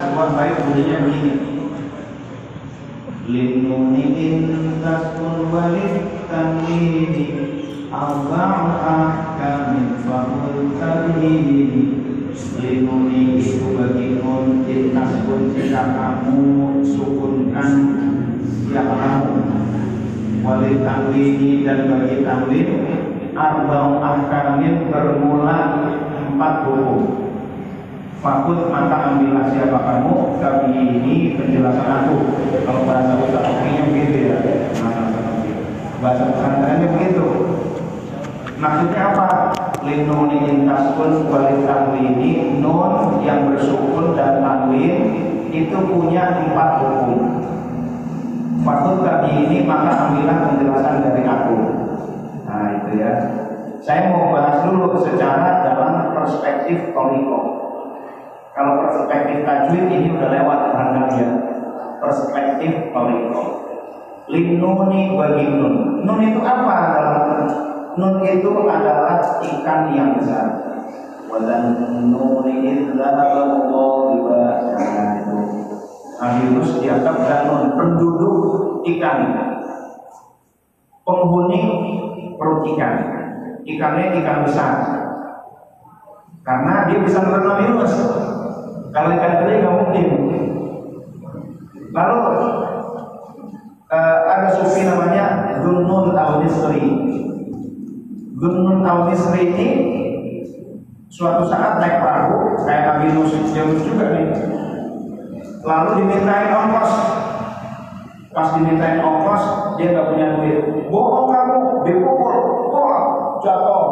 Buat baik bunyinya begini. Lindungi intaskun walid tanwini Arba'u ahkamin fahul tanwini Lindungi itu bagi nun intaskun jika kamu sukunkan ya kamu Walid tanwini dan bagi tanwin Arba'u ahkamin bermula empat hukum Fakut maka ambillah siapa kamu Kami ini penjelasan aku. Kalau bahasa Ustaz Okinya begitu ya Bahasa pesantrennya begitu. Maksudnya apa? Linuni intaskun walid tanwini Nun yang bersukun dan tanwin Itu punya empat hukum. Fakut kami ini maka ambillah penjelasan dari aku. Nah itu ya. Saya mau bahas dulu secara dalam perspektif Toriko kalau perspektif tajwid ini udah lewat barangkali ya. Perspektif toriko. Linuni bagi nun. Nun itu apa? Nun itu adalah ikan yang besar. Wadan nuni. Nabi dianggap dan nun penduduk ikan. Penghuni perut ikan. Ikannya ikan besar. Karena dia bisa berenang Yunus. Kalau kering nggak mungkin. Lalu uh, ada sufi namanya Gunun Al-Nisri. Gunun Al-Nisri ini suatu saat naik perahu kayak Nabi Nuh juga nih. Lalu dimintain ongkos. Pas dimintain ongkos dia nggak punya duit. Bohong kamu, dipukul, wah jatuh.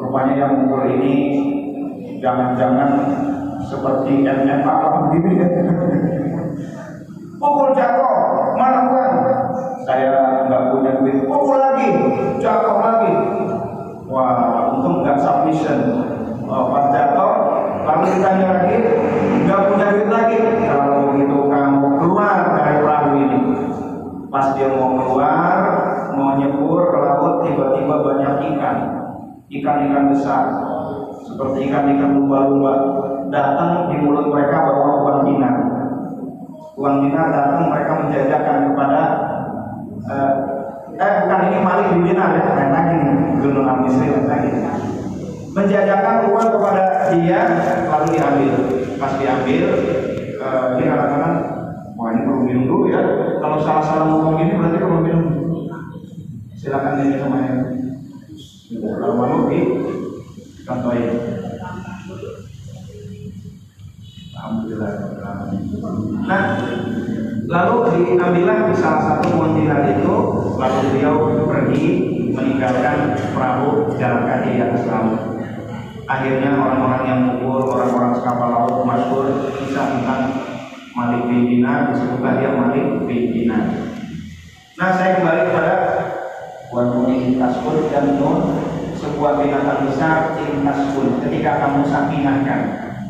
Rupanya yang mukul ini jangan-jangan seperti MM apa begini. Pukul jatuh mana uang saya nggak punya duit. Pukul lagi jatuh lagi. Wah untung nggak submission. Oh, pas jatuh lalu ditanya lagi nggak punya duit lagi. Kalau begitu kamu keluar dari perahu ini. Pas dia mau keluar mau nyebur ke laut tiba-tiba banyak ikan. Ikan-ikan besar seperti ikan-ikan lumba-lumba datang di mulut mereka bawa uang dinar. Uang dinar datang mereka menjajakan kepada eh, eh bukan ini malik di dinar ya, lain lagi gunung Amisri lagi. Menjajakan uang kepada dia lalu diambil. Pas diambil eh, dia katakan wah ini perlu minum dulu ya. Kalau salah-salah ngomong ini berarti perlu minum. Silakan ini semuanya. Kalau mau di contohin. Alhamdulillah. Nah, lalu diambillah di salah satu kontinent itu, lalu beliau pergi meninggalkan perahu jalan kaki atas laut. Akhirnya orang-orang yang mengukur, orang-orang kapal laut masyhur kisah tentang Malik bin Dinar, disebutlah dia Malik bin Dinar. Nah, saya kembali kepada Wanuni Taskun dan Nun sebuah binatang besar Taskun ketika kamu sakinahkan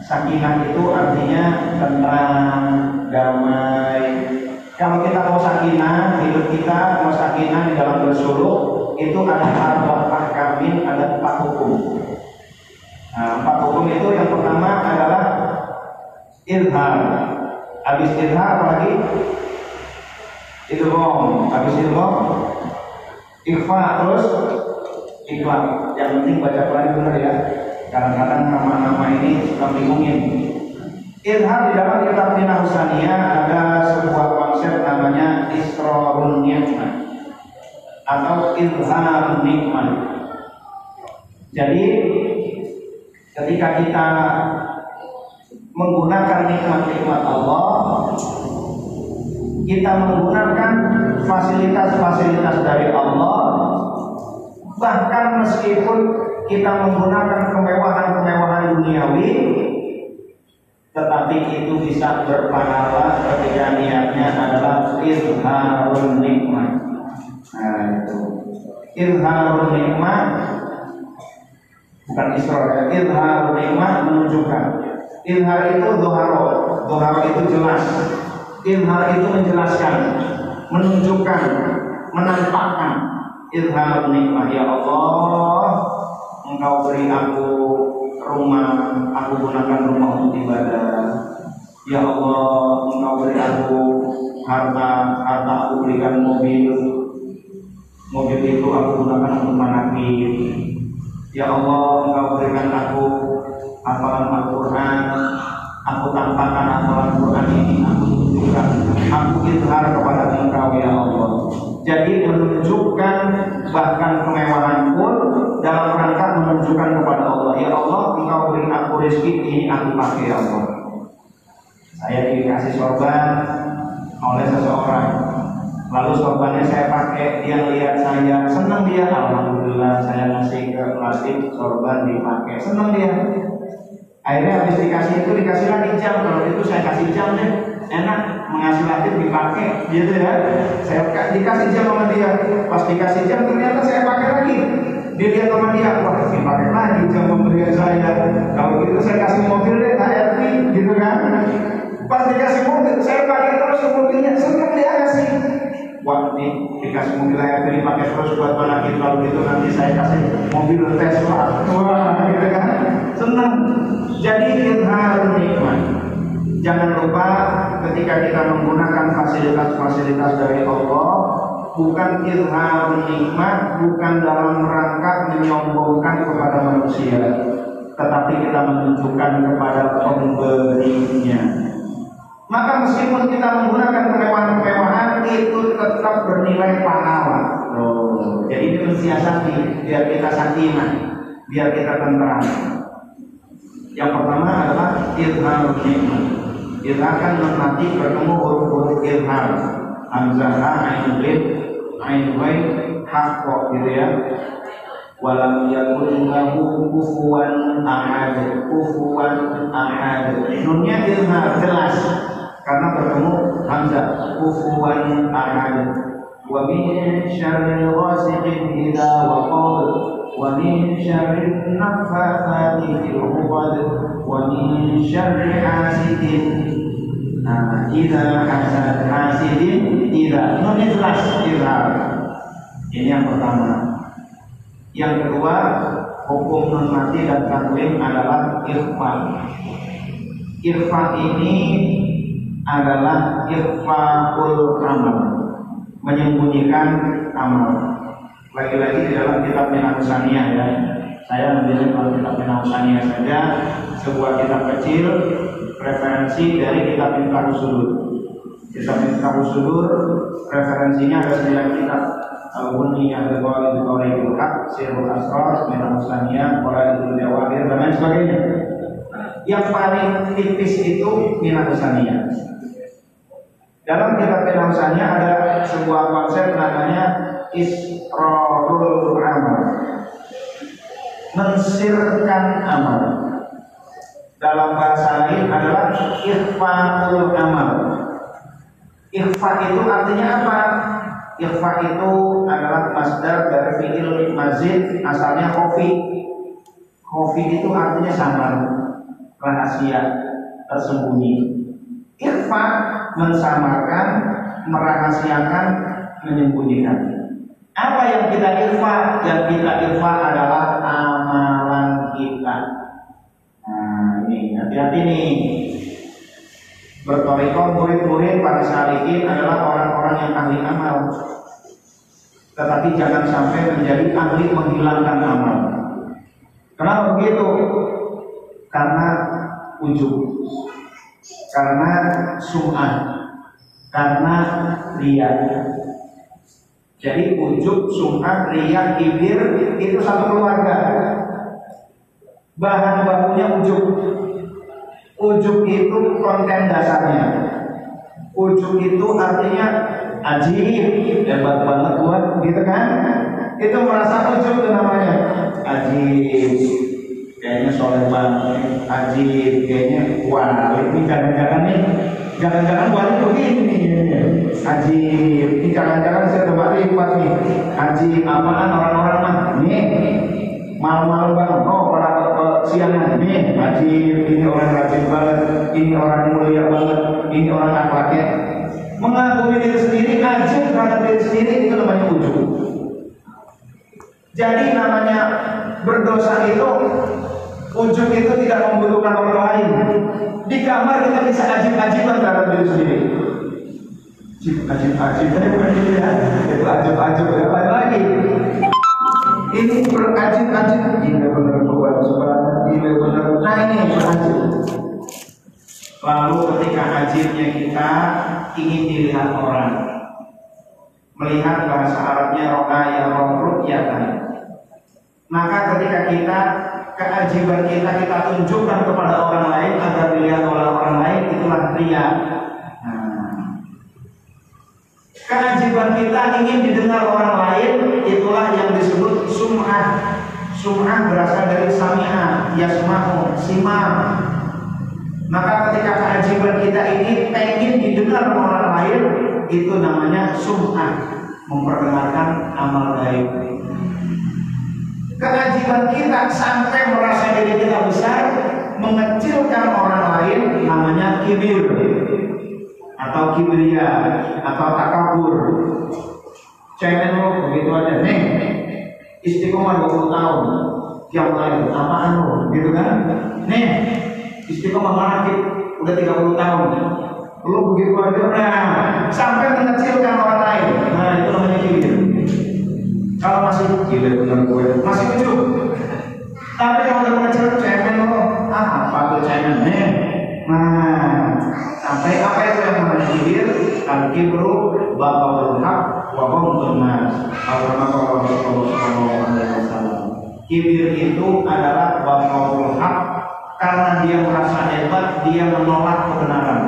Sakinah itu artinya tenang, damai. Kalau kita mau sakinah, hidup kita mau sakinah di dalam bersuluk, itu ada arba ahkamin, ada empat hukum. Nah, empat hukum itu yang pertama adalah ilham. Habis ilham apalagi? Idgham. Habis idgham ikhfa terus ikhlas. Yang penting baca Quran benar ya. Kadang-kadang nama-nama ini suka bingungin. Ilham di dalam kitab Tina Husania ada sebuah konsep namanya Isrorun Nikmat atau Ilham Nikmat. Jadi ketika kita menggunakan nikmat-nikmat Allah, kita menggunakan fasilitas-fasilitas dari Allah, bahkan meskipun kita menggunakan kemewahan-kemewahan duniawi tetapi itu bisa berpahala ketika niatnya adalah izharun nikmat. Nah itu. Izharun nikmat bukan israr ya izharun nikmat menunjukkan. Izhar itu doharo doharo itu jelas. Izhar itu menjelaskan menunjukkan menampakkan izharun nikmat ya Allah engkau beri aku rumah, aku gunakan rumah untuk ibadah. Ya Allah, Engkau beri aku harta, harta aku berikan mobil. Mobil itu aku gunakan untuk manakib. Ya Allah, Engkau berikan aku hafalan Al-Quran. Aku tampakkan hafalan Quran ini, aku tunjukkan, aku izhar kepada Engkau ya Allah. Jadi menunjukkan bahkan kemewahan pun dalam rangka menunjukkan kepada Allah, ya Allah, Engkau beri aku rezeki ini aku pakai ya Allah. Saya dikasih sorban oleh seseorang, lalu sorbannya saya pakai, dia lihat saya senang dia, alhamdulillah saya ngasih ke plastik sorban dipakai, senang dia. Akhirnya habis dikasih itu dikasih lagi jam, kalau itu saya kasih jam deh, enak mengasih lagi dipakai, gitu ya. Saya dikasih jam sama dia, pas dikasih jam ternyata saya pakai lagi. Dilihat sama dia, wah dipakai lagi jam pemberian saya. Kalau gitu saya kasih mobil deh, HRV, gitu kan. Pas dikasih mobil, saya pakai terus mobilnya, senang dia kasih. Wah ini dikasih mobil HRV dipakai terus buat lagi kalau gitu nanti saya kasih mobil Tesla. Wah, gitu kan. Senang. Jadi izhar nikmat. Jangan lupa ketika kita menggunakan fasilitas-fasilitas dari Allah bukan izhar nikmat, bukan dalam rangka menyombongkan kepada manusia, tetapi kita menunjukkan kepada pemberinya. Maka meskipun kita menggunakan kemewahan-kemewahan itu tetap bernilai pahala. Jadi ini mensiasati biar kita sakinah, biar kita tentram. Yang pertama adalah izhar nikmat. Kita akan nanti bertemu huruf-huruf izhar. Hamzah, ain lid, ain wain, hakko gitu ya. Walam yakun lahu kufuwan ahad, kufuwan ahad. Nunnya izhar jelas karena bertemu hamzah kufuwan ahad. Wa min syarri ghasiqin idza waqab ومن شر النفاثات في العقد ومن شر حاسد إذا حسد حاسد إذا ini jelas izhar ini yang pertama yang kedua hukum non mati dan taklim adalah ikhfa ikhfa ini adalah ikhfaul amal menyembunyikan amal lagi-lagi di dalam kitab Minahusania ya. Saya ambil kalau kitab Minahusania saja sebuah kitab kecil referensi dari kitab Miftah Usulur. Kitab Miftah Usulur referensinya ada sembilan kitab. Al-Bunni Al-Ghawal Al-Qawai Haq Sirul Asrar Minahusania Qaraidul Jawahir dan lain sebagainya. Yang paling tipis itu Minahusania dalam kitab Minahusania ada sebuah konsep namanya israrul amal. Mensirkan amal. Dalam bahasa lain adalah ikhfaul amal. Ikhfa itu artinya apa? Ikhfa itu adalah masdar dari fi'il mazid asalnya kofi kofi itu artinya samar rahasia tersembunyi. Ikhfa mensamarkan merahasiakan menyembunyikan apa yang kita ikhfa? Yang kita ikhfa adalah amalan kita. Nah ini hati-hati nih. Bertoriko murid-murid para salikin adalah orang-orang yang ahli amal. Tetapi jangan sampai menjadi ahli menghilangkan amal. Kenapa begitu? Karena ujub, karena sum'ah, karena lihat. Jadi ujub, sum'ah, riak, kibir itu satu keluarga. Bahan bakunya ujub. Ujub itu konten dasarnya. Ujub itu artinya ajib, hebat banget buat gitu kan? Itu merasa ujub itu namanya. Ajib, kayaknya soleh banget. Ajib, kayaknya wah ini jangan-jangan nih Jangan-jangan wali begini Haji, ini jangan-jangan saya coba lipat nih Haji. Apaan? Orang-orang mah Nih, malu-malu banget Oh, pada siangan. Nih, haji ini orang rajin banget. Ini orang mulia banget. Ini orang akhlaknya. Mengagumi diri sendiri, haji terhadap diri sendiri Itu namanya ujung Jadi namanya berdosa itu Ujub itu tidak membutuhkan orang lain. Di kamar kita bisa ajib-ajiban terhadap diri sendiri. Ajib-ajib, tapi bukan gitu ya. Itu ajib-ajib, apa lagi? Ini berajib-ajib. Ini benar buat subhanallah. Ini benar. Nah ini berajib. Lalu ketika ajibnya kita ingin dilihat orang, melihat bahasa Arabnya rohaya rukyatan. Maka ketika kita keajiban kita kita tunjukkan kepada orang lain agar dilihat oleh orang lain itulah ria. Keajiban kita ingin didengar orang lain itulah yang disebut sum'ah. Sum'ah berasal dari sami'ah, yasma'u, simam. Maka ketika keajiban kita ini pengen didengar orang lain itu namanya sum'ah, memperdengarkan amal gaib. Keajiban kita sampai merasa diri kita besar, mengecilkan orang lain namanya kibir atau kibria atau takabur. Cemen lo begitu aja. Nih istiqomah 20 tahun. Yang lain apaan lo gitu kan? Nih istiqomah manakib udah 30 tahun. Lu begitu aja nah sampai mengecilkan orang lain. Nah itu namanya kibir kalau masih kibir benar gue masih ujub tapi kalau udah mengecil cemen lo ah apa tuh cemen nih nah sampai apa itu yang namanya kibir al kibru bapak hak wa ghamtun nas. Wasallam kibir itu adalah bapak hak karena dia merasa hebat dia menolak kebenaran.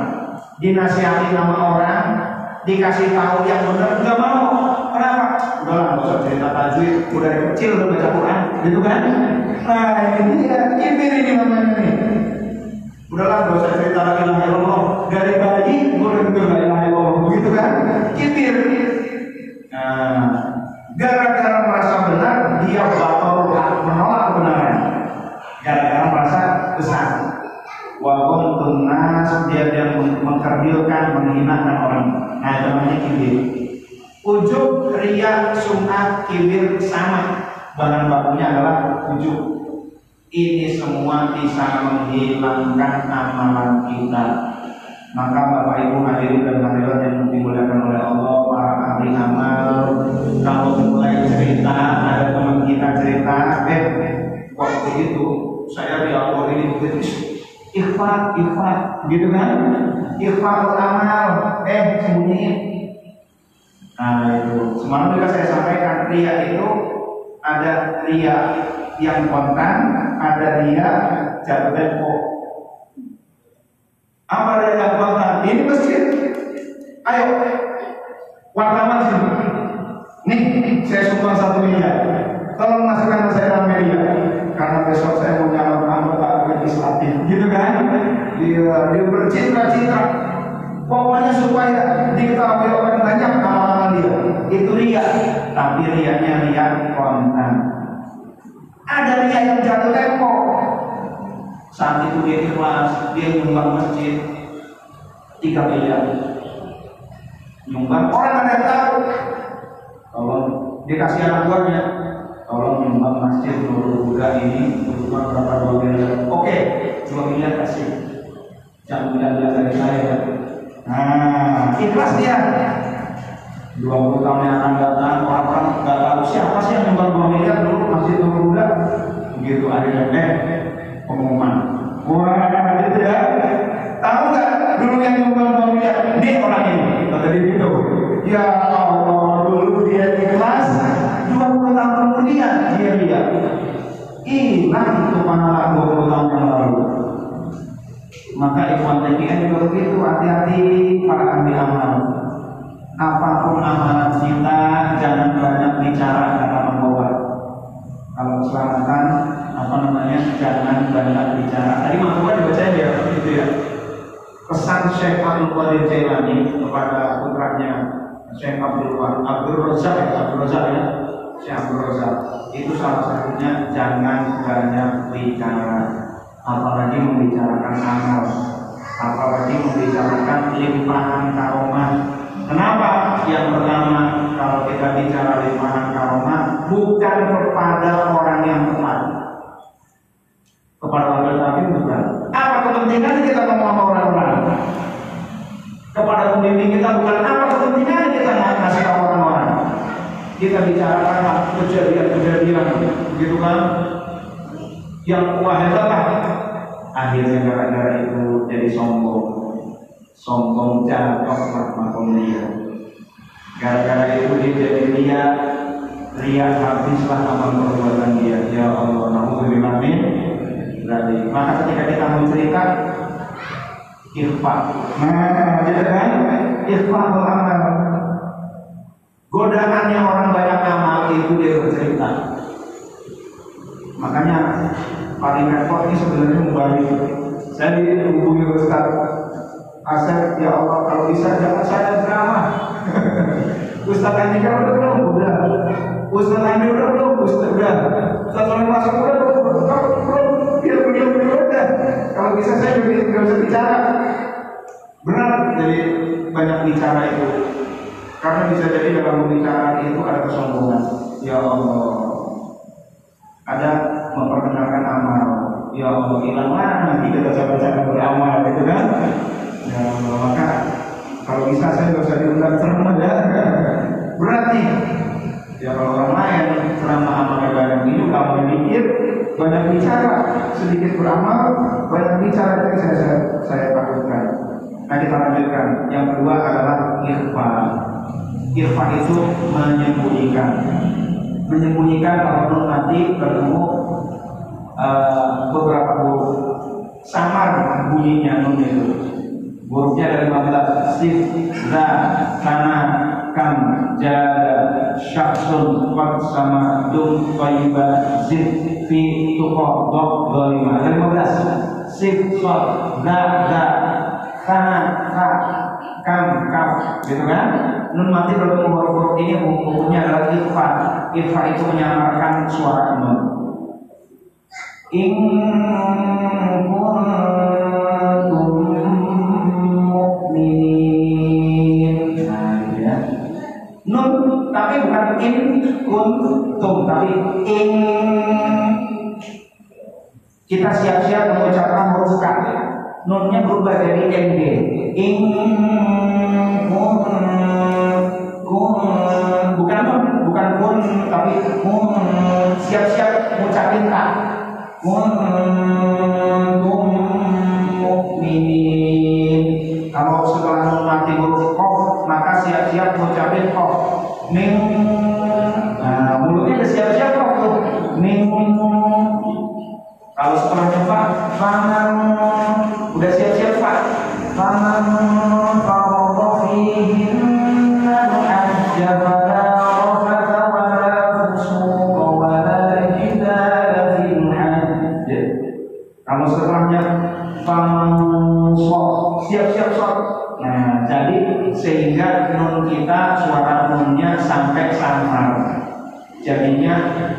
Dinasihati nama orang dikasih tahu yang benar nggak mau. Kenapa? Udah lah usah cerita tajwid. Udah dari kecil udah baca Quran gitu kan? Nah ini kibir ini namanya nih. Udahlah nggak usah cerita lagi lah Allah dari bayi udah dengar la ilaha illallah begitu kan? Kibir nah gara-gara merasa benar dia batal menolak kebenaran. Gara-gara merasa besar. Wa tunas dia dia mengkerdilkan menghinakan orang. Nah itu namanya kibir. Ujub ria sum'ah kibir sama. Bahan bakunya adalah ujub ini semua bisa menghilangkan amalan kita maka Bapak Ibu hadirin dan hadirat yang dimuliakan oleh Allah para ahli amal kalau mulai cerita ada teman kita cerita eh waktu itu saya dialog ini begitu ikhfat, ikhfat, gitu kan? Ikhfat amal, eh sembunyiin. Nah itu, semalam juga saya sampaikan ria itu ada ria yang kontan, ada ria jatuh. Apa ria yang kontan? Ini masjid. Ayo, wartawan sini. Nih, saya sumbang satu miliar. Tolong masukkan saya dalam media karena besok saya mau nyalon anggota legislatif. Gitu kan? Dia dia bercitra-citra. Pokoknya supaya diketahui orang banyak amalan dia. Itu ria. Tapi riaknya ria kontan ada ria yang jatuh tempo. Saat itu dia ikhlas dia nyumbang masjid tiga miliar. Nyumbang. Orang ada yang tahu. Tolong dikasih anak buahnya. Tolong nyumbang masjid Nurul Huda ini cuma berapa dua miliar? Oke dua miliar kasih. Jangan bilang dari saya ya. Nah ikhlas dia. 20 tahun yang akan datang orang-orang nggak tahu siapa sih yang nyumbang dua miliar dulu masjid Nurul Huda. Begitu akhirnya eh pengumuman wah gitu ya. Tahu nggak dulu yang nyumbang dua miliar dia orang ini. Kata dia gitu. Ya Allah dulu dia ikhlas 20 tahun kemudian dia lihat hilang itu pahala 20 tahun yang lalu? Maka ikhwan TKN juga begitu hati-hati para ahli amal apa pun amalan kita jangan banyak bicara kata membawa kalau keselamatan apa namanya jangan banyak bicara. Tadi mahasiswa dibaca ya itu ya. Pesan Syekh Abdul Qadir Jailani kepada putranya Syekh Abdul Abdul Razak ya Abdul Razak ya. Syekh Abdul Razak. Itu salah satunya jangan banyak bicara. Apalagi membicarakan amal. Apalagi membicarakan limpahan karomah kenapa yang pertama kalau kita bicara limpahan karomah bukan kepada orang yang tepat kepada wakil tapi bukan. Apa kepentingan kita ngomong sama orang-orang? Kepada pembimbing kita bukan apa kepentingan kita ngasih tahu orang-orang. Kita bicarakan kejadian-kejadian, gitu kan? Yang wah hebat. Akhirnya gara-gara itu jadi sombong, sombong jatuh dia. Gara-gara itu dia jadi ria, ria habislah amal perbuatan dia. Ya Allah, namun berarti maka ketika kita mencerita ikhfa. Nah jadi kan ikhfa amal. Godaannya orang banyak amal itu dia bercerita. Makanya paling repot ini sebenarnya membalik saya dihubungi Ustaz Asep ya Allah kalau bisa jangan saya drama Ustaz Andi kan udah belum udah Ustaz Andi udah belum Ustaz udah. Ustaz Andi masuk udah belum dia beliau beliau udah kalau bisa saya juga nggak usah bicara. Benar jadi banyak bicara itu. Karena bisa jadi dalam pembicaraan itu ada kesombongan. Ya Allah. Ada memperkenalkan amal. Ya Allah hilang mana kita baca-baca beramal itu kan ya maka kalau bisa saya nggak usah diundang ceramah ya berarti ya kalau orang lain ceramah amal ibadah ini kamu mikir banyak bicara, sedikit beramal, banyak bicara itu saya saya, saya takutkan. Nah kita lanjutkan. Yang kedua adalah ikhfa. Ikhfa itu menyembunyikan, menyembunyikan kalau nanti ketemu uh, beberapa huruf samar bunyinya nun itu. Hurufnya dari 15 sif, za, kana, kam, jada, syaksun, qad sama dum, tayyiba, zid, fi tuqa dok dolima. Dari 15 sif sod da da kana ka kam kam gitu kan? Nun mati bertemu huruf ini hukumnya adalah ifa. Ifa itu menyamarkan suara nun in tapi bukan in kuntum tapi in kita siap-siap mengucapkan huruf K. Nunnya berubah jadi NG. Ing kun kun bukan kun bukan kun tapi kun siap-siap mengucapin K. Kun. Kalau setelah nun mati huruf kof maka siap-siap mengucapin kof. Ming Nah, mulutnya udah siap-siap kok tuh. Kalau setelahnya Pak, faman udah siap-siap Pak. Faman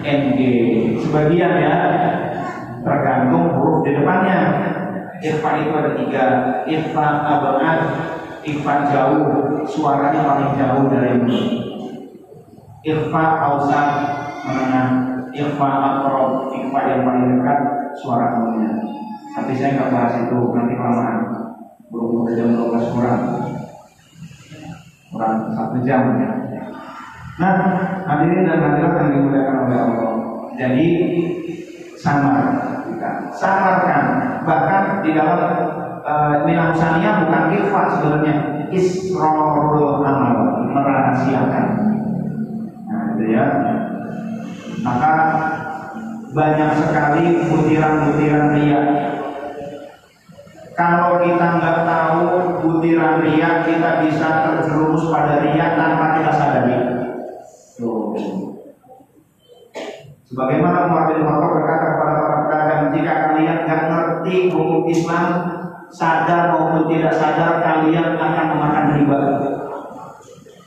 NG. Sebagian ya, tergantung huruf di depannya. Irfa itu ada tiga, irfa abad, irfa jauh, suaranya paling jauh dari mulut. Irfa ausat menengah, irfa akrob, irfa yang paling dekat suara mulutnya. Tapi saya nggak bahas itu nanti kelamaan. Berhubung jam 12 kurang, kurang satu jam ya. Nah, hadirin dan hadirat yang dimuliakan oleh Allah. Jadi samar kita samarkan. Bahkan di dalam uh, minang bukan ikhfa sebenarnya. Isrorul amal merahasiakan. Nah itu ya. Maka banyak sekali butiran-butiran ria. Kalau kita nggak tahu butiran ria kita bisa terjerumus pada ria tanpa kita sadari Tuh. Sebagaimana Umar bin Khattab berkata kepada para pedagang, jika kalian nggak ngerti hukum Islam, sadar maupun tidak sadar kalian akan memakan riba.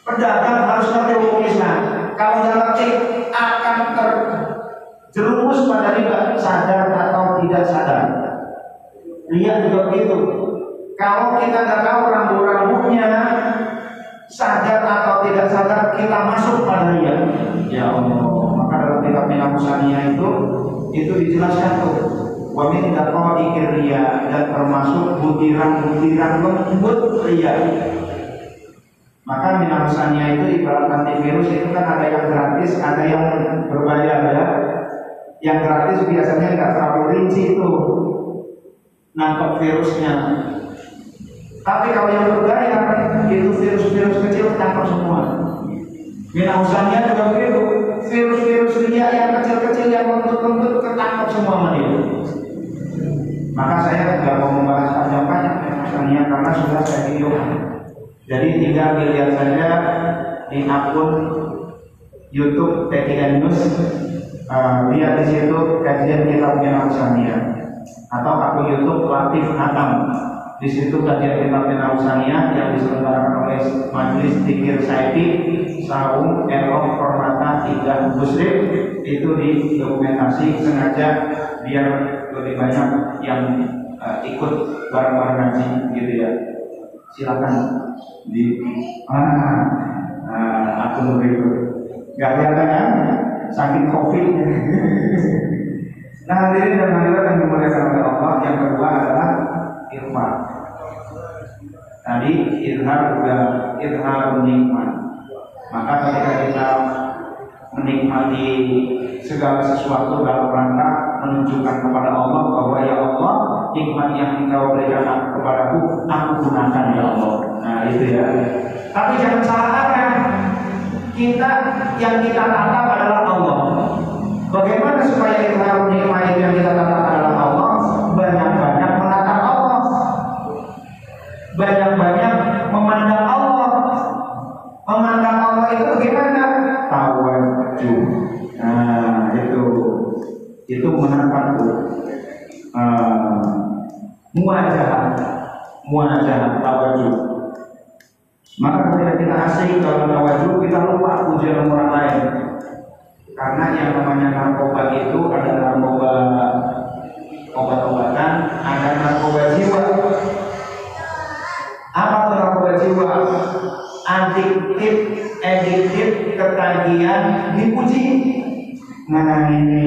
Pedagang harus ngerti hukum Islam. Kalau nggak ngerti akan terjerumus pada riba, sadar atau tidak sadar. Lihat juga begitu. Kalau kita nggak tahu rambu-rambunya, sadar atau tidak sadar kita masuk pada ria. Ya Allah, maka dalam kitab Minah itu itu dijelaskan tuh wa min daqaiqir riya dan termasuk butiran-butiran lembut ria. Maka minamsanya itu ibarat antivirus itu kan ada yang gratis, ada yang berbayar ya. Yang gratis biasanya nggak terlalu rinci itu nangkep virusnya. Tapi kalau yang berbayar itu virus-virus kecil tangkap semua. Minamsanya juga begitu. Virus-virus ria yang kecil-kecil yang lembut-lembut ketangkap semua sama Maka saya tidak mau membahas panjang-panjang minamsanya karena sudah saya videokan. Jadi tinggal dilihat saja di akun YouTube TKN News. Uh, lihat di situ kajian kitab Minamsania atau akun YouTube Latif Hatam di situ kajian kitab Usania yang diselenggarakan oleh Majelis Tikir Saiti Saung Erok Permata Tiga Muslim itu didokumentasi sengaja biar lebih banyak yang uh, ikut bareng-bareng ngaji gitu ya. Silakan. Di ah, uh, akun berikut nggak kelihatan kan? Saking covid. Nah hadirin dan hadirat yang dimuliakan oleh Allah yang kedua adalah irfan. Tadi irhar juga irhar nikmat. Maka ketika kita menikmati segala sesuatu dalam rangka menunjukkan kepada Allah bahwa ya Allah nikmat yang engkau berikan kepadaku aku gunakan ya Allah. Nah itu ya. Tapi jangan salah arah. Kita yang kita tatap adalah Allah. Bagaimana supaya irhar nikmat yang kita tatap adalah Allah? Banyak-banyak menatap banyak-banyak memandang Allah. Memandang Allah itu bagaimana? Tawajuh. Nah, itu itu menatapku. Uh, muajah, muajah. Maka ketika kita asing dalam tawajuh, kita lupa pujian orang lain. Karena yang namanya narkoba itu ada narkoba obat-obatan, ada narkoba jiwa. Apa narkoba jiwa? Adiktif, ediktif, ketagihan, dipuji. Nah ini,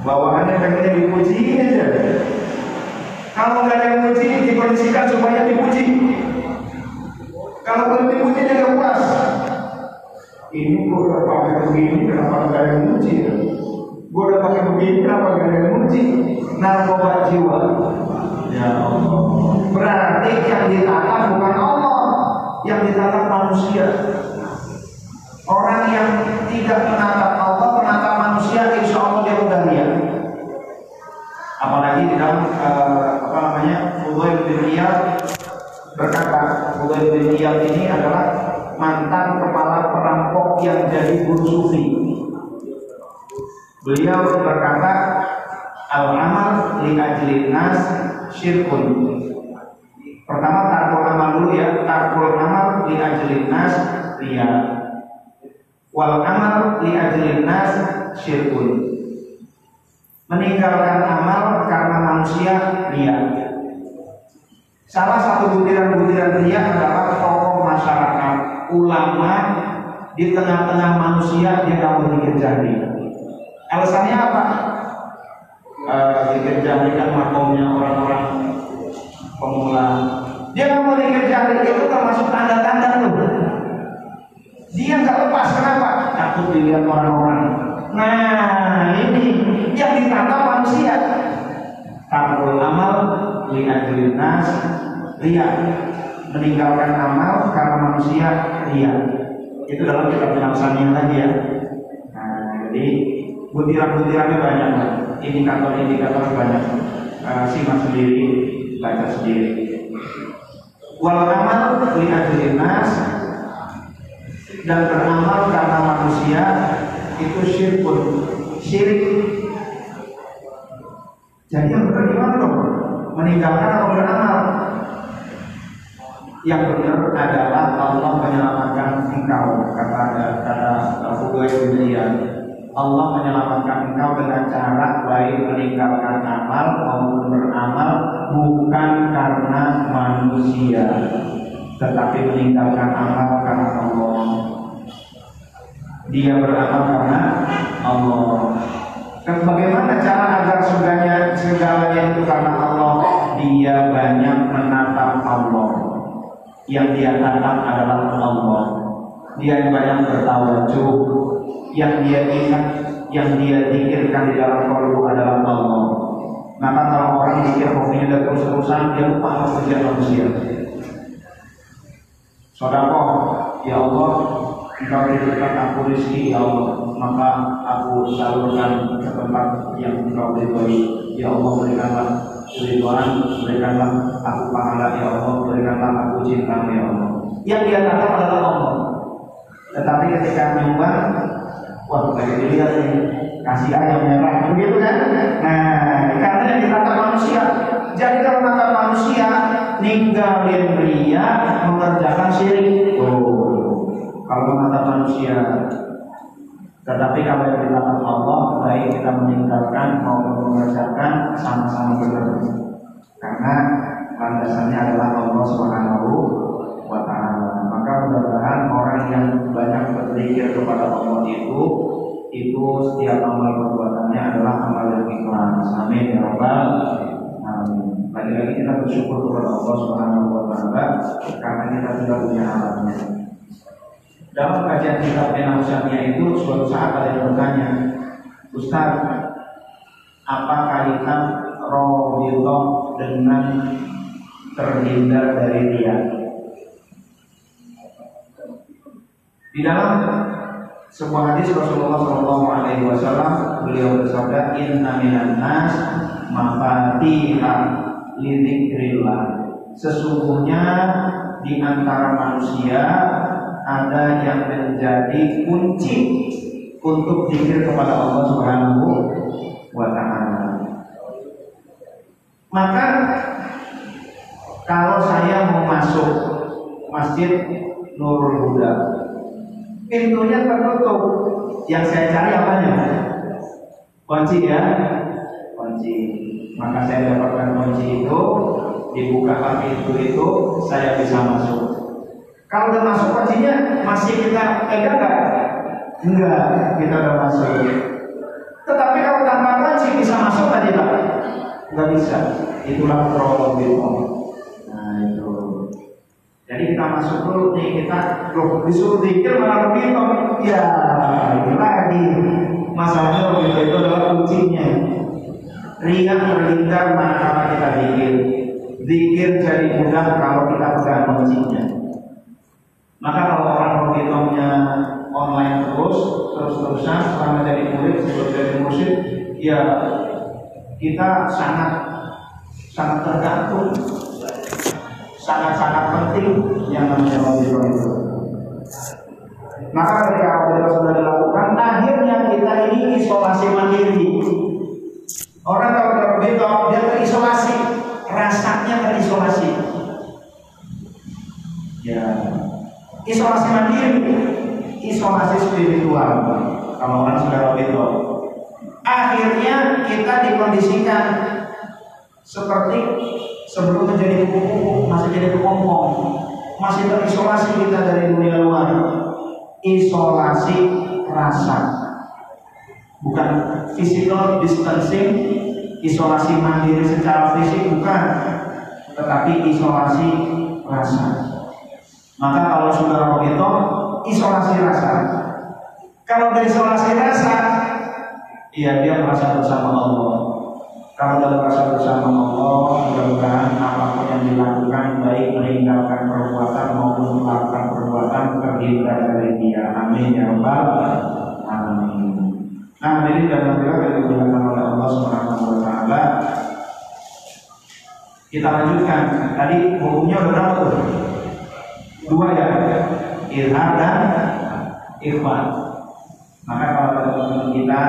bawaannya pengennya dipuji aja. Kalau nggak ada yang puji, dikondisikan supaya dipuji. Kalau belum dipuji dia puas. Ini gue udah pakai begini, kenapa nggak ada yang muji? Gue udah pakai begini, kenapa nggak ada yang muji? Narkoba jiwa. Ya. Berarti yang ditata bukan Allah, yang ditata manusia. Orang yang tidak menatap Allah, menatap manusia, insya Allah dia lihat. Apalagi di dalam uh, apa namanya Fudail bin berkata Fudail bin ini adalah mantan kepala perampok yang jadi guru sufi. Beliau berkata al-amal li ajlin nas syirkun. Pertama tarkul amal dulu ya, tarkul amal li ajlin nas riya. Wal amal li ajlin nas syirkun. Meninggalkan amal karena manusia riya. Salah satu butiran-butiran riya adalah tokoh masyarakat, ulama di tengah-tengah manusia dia nggak mau jadi. Alasannya apa? Uh, dikerjakan makomnya orang-orang pemula. Dia nggak mau dikerjakan itu termasuk tanda-tanda tuh. Dia nggak lepas kenapa? Takut dilihat orang-orang. Nah ini yang ditata manusia. Tarul amal li nas lihat meninggalkan amal karena manusia lihat itu dalam kitab penafsannya lagi ya. Nah, jadi butiran-butirannya banyak indikator-indikator banyak. Uh, simak sendiri baca sendiri. Wal amal li nas dan beramal karena manusia itu syirkun. Syirik. Jadi yang benar gimana dong meninggalkan atau beramal. Yang benar adalah Allah menyelamatkan engkau. Kata kata Abu bin Allah menyelamatkan engkau dengan cara baik meninggalkan amal maupun beramal bukan karena manusia tetapi meninggalkan amal karena Allah. Dia beramal karena Allah. Dan bagaimana cara agar surganya segalanya itu karena Allah? Dia banyak menatap Allah. Yang dia tatap adalah Allah dia yang banyak bertawajuh yang dia ingat yang dia pikirkan di dalam kalbu adalah Allah maka kalau orang pikir hobinya terus-terusan dia lupa kerja manusia Saudara, ya Allah, Engkau berikan aku rezeki ya Allah, maka aku salurkan ke tempat yang Engkau beri. Ya Allah, berikanlah keriduan, berikanlah aku pahala ya Allah, berikanlah aku cinta ya Allah. Yang dia katakan adalah Allah. Tetapi ketika nyoba, wah kayak dilihat nih, kasih ayam merah, begitu kan? Nah, karena yang dikatakan manusia. Jadi kalau kata manusia, ninggalin ria mengerjakan syirik. Oh, kalau mata manusia. Tetapi kalau yang dilakukan Allah, baik kita meninggalkan maupun mengerjakan sama-sama benar. Karena landasannya adalah Allah Subhanahu wa taala. Maka mudah-mudahan orang yang banyak berpikir kepada Allah itu itu setiap amal perbuatannya adalah amal yang ikhlas. Amin ya rabbal alamin. Lagi-lagi kita bersyukur kepada Allah Subhanahu wa taala karena kita sudah punya alatnya. Dalam kajian kitab Enausannya itu suatu saat ada yang bertanya, Ustaz, apa kaitan Rawdito dengan terhindar dari dia? Di dalam sebuah hadis Rasulullah Shallallahu Alaihi Wasallam beliau bersabda, Inna minan nas mafatiha lidzikrillah. Sesungguhnya di antara manusia ada yang menjadi kunci untuk zikir kepada Allah Subhanahu wa taala. Maka kalau saya mau masuk Masjid Nurul Huda, pintunya tertutup. Yang saya cari apanya? Kunci ya, kunci. Maka saya dapatkan kunci itu, dibuka pintu itu, saya bisa masuk. Kalau udah masuk kuncinya masih kita pegang nggak? Enggak, kita udah masuk. Tetapi kalau tanpa kunci bisa masuk tadi pak? Enggak bisa. Itulah problem. Kita masuk dulu nih kita loh disuruh pikir malah begitu. Ya ini lagi masalahnya begitu itu adalah kuncinya. Ringan terlingkar manakala kita pikir. Zikir jadi mudah kalau kita pegang kuncinya. Maka kalau orang berhitungnya online terus, terus-terusan selama jadi murid, sebelum jadi murid, ya kita sangat sangat tergantung, sangat-sangat penting yang namanya auditor itu. Maka ketika auditor sudah dilakukan, akhirnya kita ini isolasi mandiri. Orang kalau berauditor dia terisolasi, rasanya terisolasi. Ya, isolasi mandiri, isolasi spiritual. Kalau orang sudah itu, akhirnya kita dikondisikan seperti sebelum menjadi kupu-kupu masih jadi kepompong, masih terisolasi kita dari dunia luar. Isolasi rasa, bukan physical distancing, isolasi mandiri secara fisik bukan, tetapi isolasi rasa. Maka kalau saudara itu isolasi rasa. Kalau dari isolasi rasa, iya dia merasa bersama Allah. Kalau dia merasa bersama Allah, mudah-mudahan apa pun yang dilakukan baik meninggalkan perbuatan maupun melakukan perbuatan terhindar dari dia. Amin ya rabbal alamin. Nah, jadi dalam bila yang digunakan oleh Allah Subhanahu wa taala kita lanjutkan. Tadi hukumnya berapa tuh? dua ya ilham dan ikhwan maka kalau kita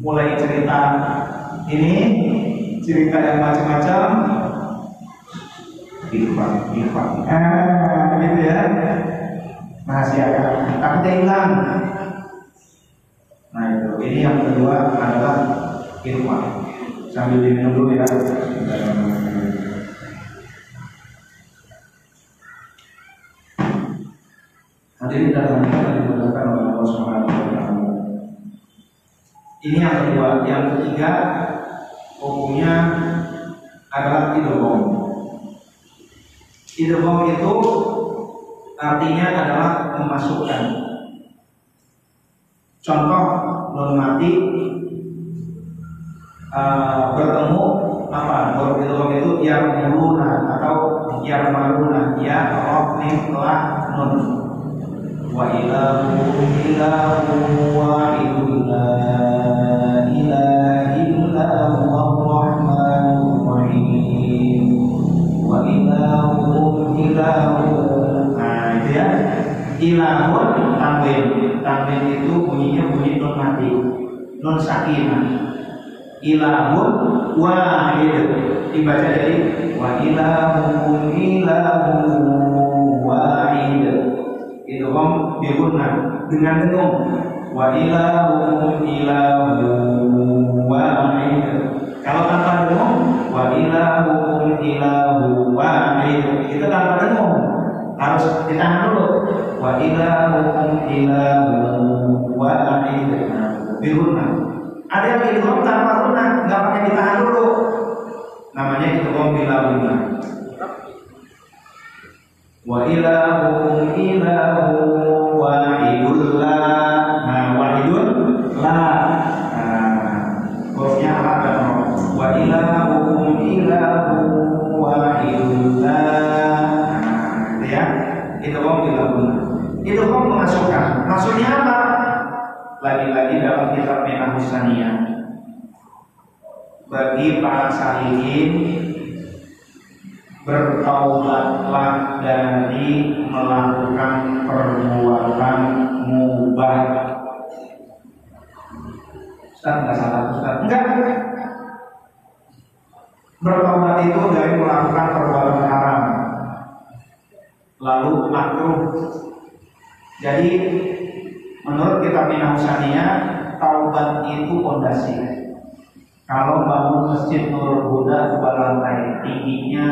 mulai cerita ini cerita yang macam-macam. Ikhwan ikhwan eh, gitu ya rahasiakan takutnya hilang. Nah itu. Ini yang kedua adalah ikhwan sambil diminum dulu ya. Hadirin dan hadirat yang dimuliakan oleh Allah Subhanahu wa taala. Ini yang kedua. Yang ketiga hukumnya adalah idgham. Idgham itu artinya adalah memasukkan. Contoh non mati uh, bertemu apa? Idgham itu yarmuna atau yarmaruna ya roh telah nun wa ilahu ilahu wa ilahun tanwin. Tanwin itu bunyinya bunyi non mati. Non sakinah. Ilahun wahid. Dibaca jadi wa ilahum ilahun wahid. Itu om bihunna dengan dengung wa ilahum ilahun wahid. Kalau tanpa dengung wa ilahum ilahun wahid. Itu tanpa dengung harus ditahan dulu wa ilahukum ilahun wahid biruna ada yang tanpa guna nggak pakai ditahan dulu. Namanya wa ilahukum ilahun wahidul la nah nah dan wa ilahukum maksudnya apa? Lagi-lagi dalam kitab Menahusania bagi para salihin bertaubatlah dari melakukan perbuatan mubah. Ustaz nggak salah Ustaz? Enggak bertaubat itu dari melakukan perbuatan haram. Lalu makruh. Jadi menurut kitab Minahusania taubat itu fondasi. Kalau bangun masjid Nurul Huda dua lantai, tingginya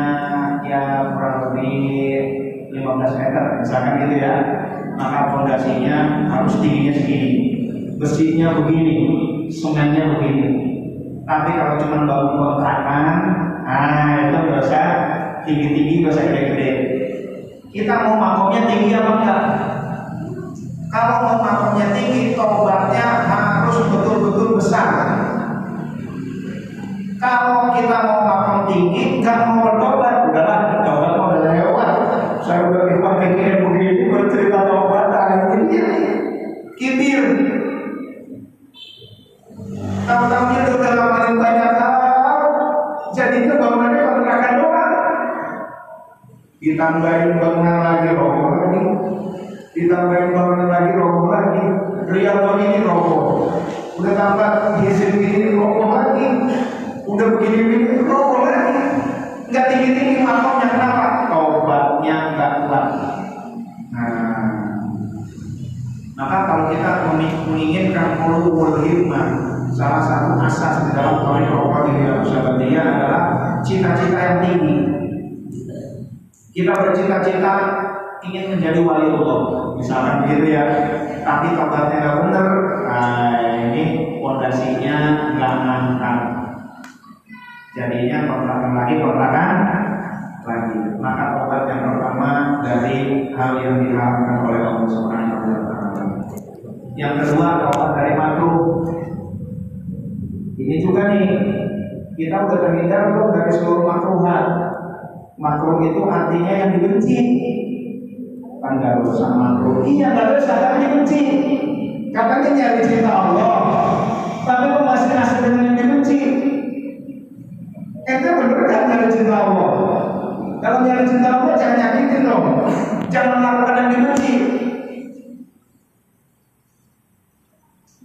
ya kurang lebih 15 meter, misalkan gitu ya. Maka fondasinya harus tingginya segini, besinya begini, semennya begini. Tapi kalau cuma bangun kontrakan, ah itu usah tinggi-tinggi, usah gede-gede. Kita mau makomnya tinggi apa enggak? Kalau mau makomnya tinggi, tobatnya harus betul-betul besar. Kalau kita mau makom tinggi, nggak mau bertobat, udahlah tobat mau udah lewat. Saya udah dipakai kayak begini bercerita tobat, ada ini kitir. Tahu-tahu itu ngamalin banyak hal, jadinya bangunannya kontrakan doang. Ditambahin bangunan lagi, lagi, ditambahin bangunan lagi roboh lagi. Riyadhon ini roboh. Udah tambah gizi ini roboh lagi. Udah begini begini roboh lagi. Nggak tinggi tinggi makomnya kenapa? Tobatnya nggak kuat. Nah maka kalau kita menginginkan ulul hikmah salah satu asas di dalam Quran Rokok di dalam Sahabatiyah adalah cita-cita yang tinggi. Kita bercita-cita ingin menjadi wali Allah misalkan begitu ya. Tapi tobatnya nggak benar nah ini fondasinya nggak mantap jadinya kontrakan lagi kontrakan lagi. Maka tobat yang pertama dari hal yang diharapkan oleh Allah Subhanahu yang kedua tobat dari makruh ini juga nih. Kita udah terhindar belum dari seluruh makruhat? Makruh itu artinya yang dibenci kan gak dosa makruh iya gak dosa tapi dibenci katanya nyari cinta Allah. Tapi kok masih asal dengan yang dibenci ente bener kan nyari cinta Allah? Kalau nyari cinta Allah jangan nyakitin dong. Jangan melakukan yang dibenci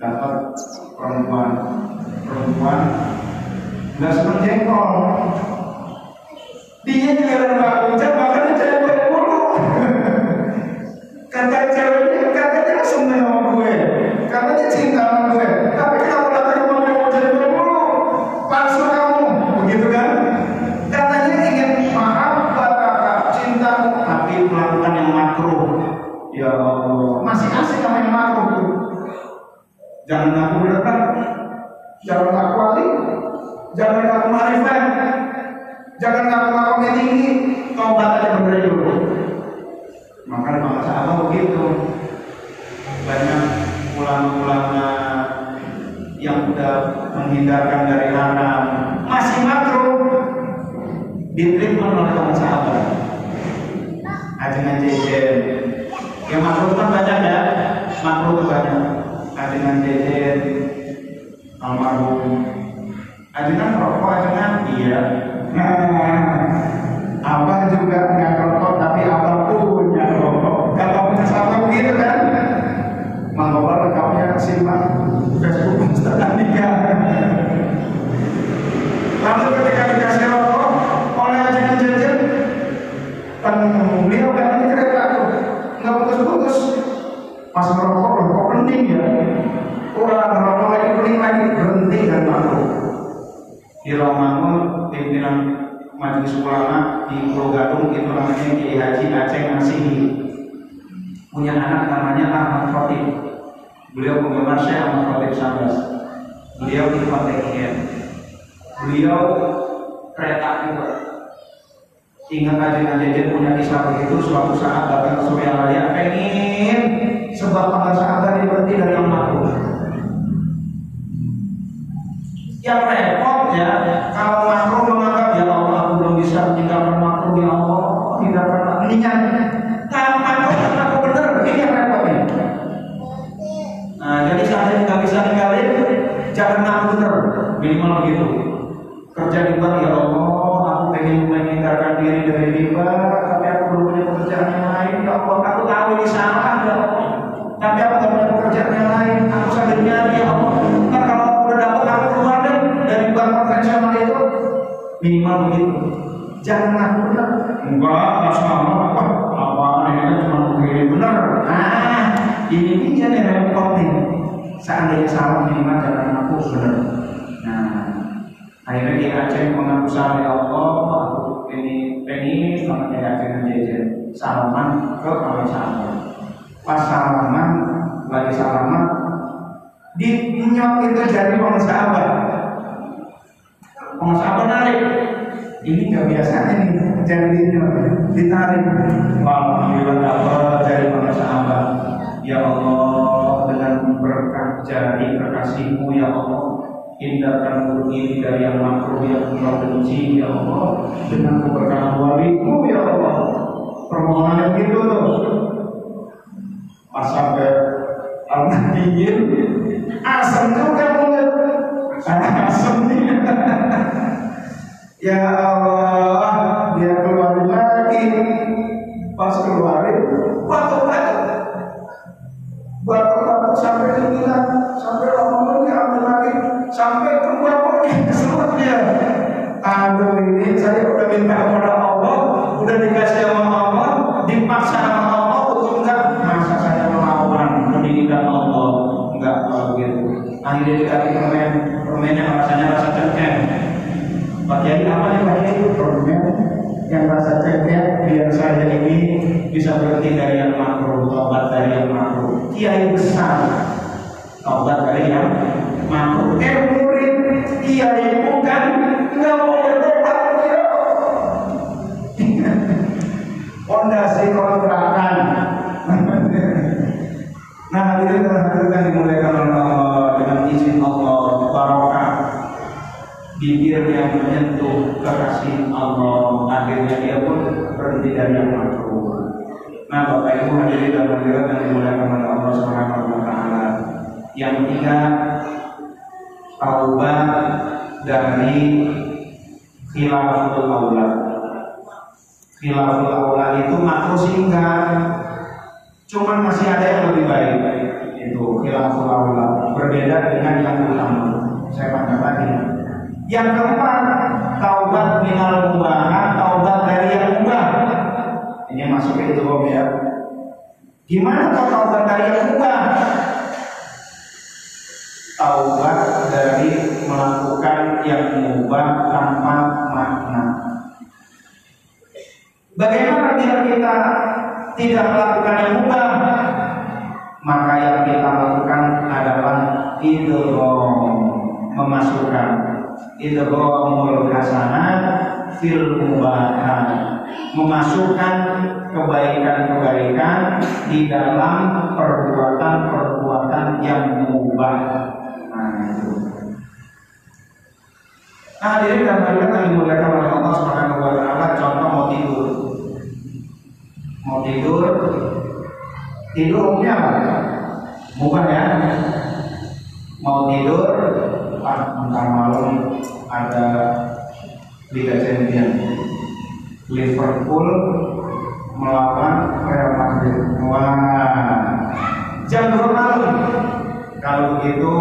dapat perempuan. Perempuan. Nggak seneng jengkol Aja jajan punya kisah begitu suatu saat datang ke Surya pengen sebab sahabat dia berhenti dari yang makruh. Yang repot ya kalau makruh menganggap ya Allah belum bisa meninggalkan makruh ya Allah tidak pernah mendingan ditarik. Alhamdulillah dapat dari pengusaha ya Allah dengan berkah jari kekasihmu ya Allah hindarkan ini dari yang makruh yang engkau benci ya Allah. Dengan keberkahan waliku ya Allah. Permohonan yang gitu tuh. Pas sampai anak dingin asam juga mulut asam ya Allah pas keluarin batuk-batuk batuk-batuk sampai tinggilan sampai ngomongnya ambil lagi sampai keluar keselut dia aduh ini saya udah minta bisa berhenti dari yang makruh tobat dari yang makruh. Kiai besar tobat dari yang makruh. Eh hadirat yang dimuliakan oleh Allah Subhanahu wa taala. Yang ketiga. Taubat dari khilaful aulad khilaful aula itu makruh singkat cuman masih ada yang lebih baik. Itu khilaful aula. Berbeda dengan yang utama. Saya panggil lagi yang keempat gimana dari yang mubah taubat dari melakukan yang mubah tanpa makna. Bagaimana bila kita tidak melakukan yang mubah? Maka yang kita lakukan adalah idgham, memasukkan. Idghamul hasanat fil mubahat memasukkan kebaikan-kebaikan di dalam perbuatan-perbuatan yang mubah. Nah, itu. Nah, dan hadirat yang dimuliakan oleh Allah Subhanahu wa taala, contoh mau tidur. Mau tidur, tidur umumnya apa? Mubah ya. Mau tidur, ah, malam ada Liga Champions. Liverpool melawan Real Madrid. Wah, jam. Kalau begitu,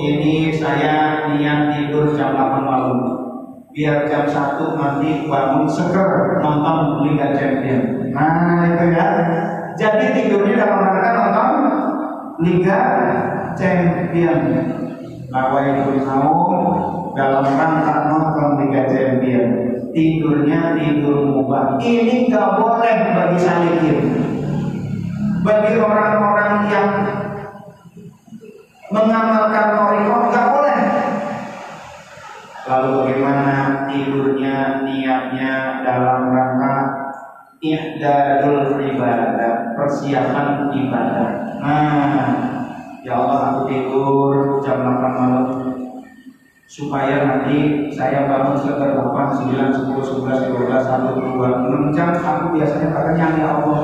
ini saya niat tidur jam 8 malam. Biar jam 1 nanti bangun seger nonton Liga Champions. Nah, itu ya. Jadi tidurnya dalam rangka nonton Liga Champions. Bahwa itu saum dalam rangka nonton Liga Champions. Tidurnya tidur mubah. Ini nggak boleh bagi salikin. Bagi orang-orang yang mengamalkan toriko nggak boleh. Lalu bagaimana tidurnya niatnya dalam rangka ihdadul ibadah, persiapan ibadah. Nah, ya Allah aku tidur jam 8 malam supaya nanti saya bangun sekitar 8, 9, 10, 11, 12, 1, 2, 6 jam aku biasanya tak kenyang ya Allah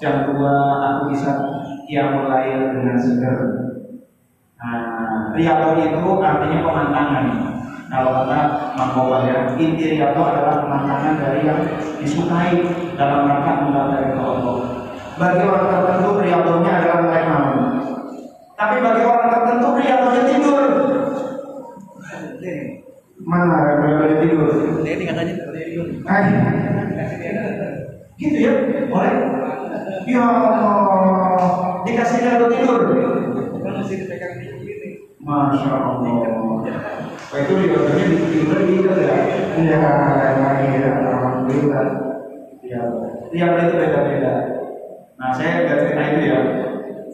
jam 2 aku bisa yang mulai dengan segar Nah, riyadhah itu artinya pemandangan. Kalau kata Mang ya, inti riyadhah adalah pemandangan dari yang disukai dalam rangka mengabari Allah. Bagi orang tertentu riyadhahnya adalah mulai malam. Tapi bagi orang tertentu riyadhahnya tidur. Mana riyadhahnya tidur? Ini katanya tidur. Eh, gitu ya? Boleh? Ya Allah, dikasih riyadhah tidur. Kan masih dipegang. Masya Allah. Itu riwayatnya di tidur di itu ya. Iya, lagi ya. Alhamdulillah. Iya. Tiap itu beda-beda. Nah, saya nggak cerita itu ya.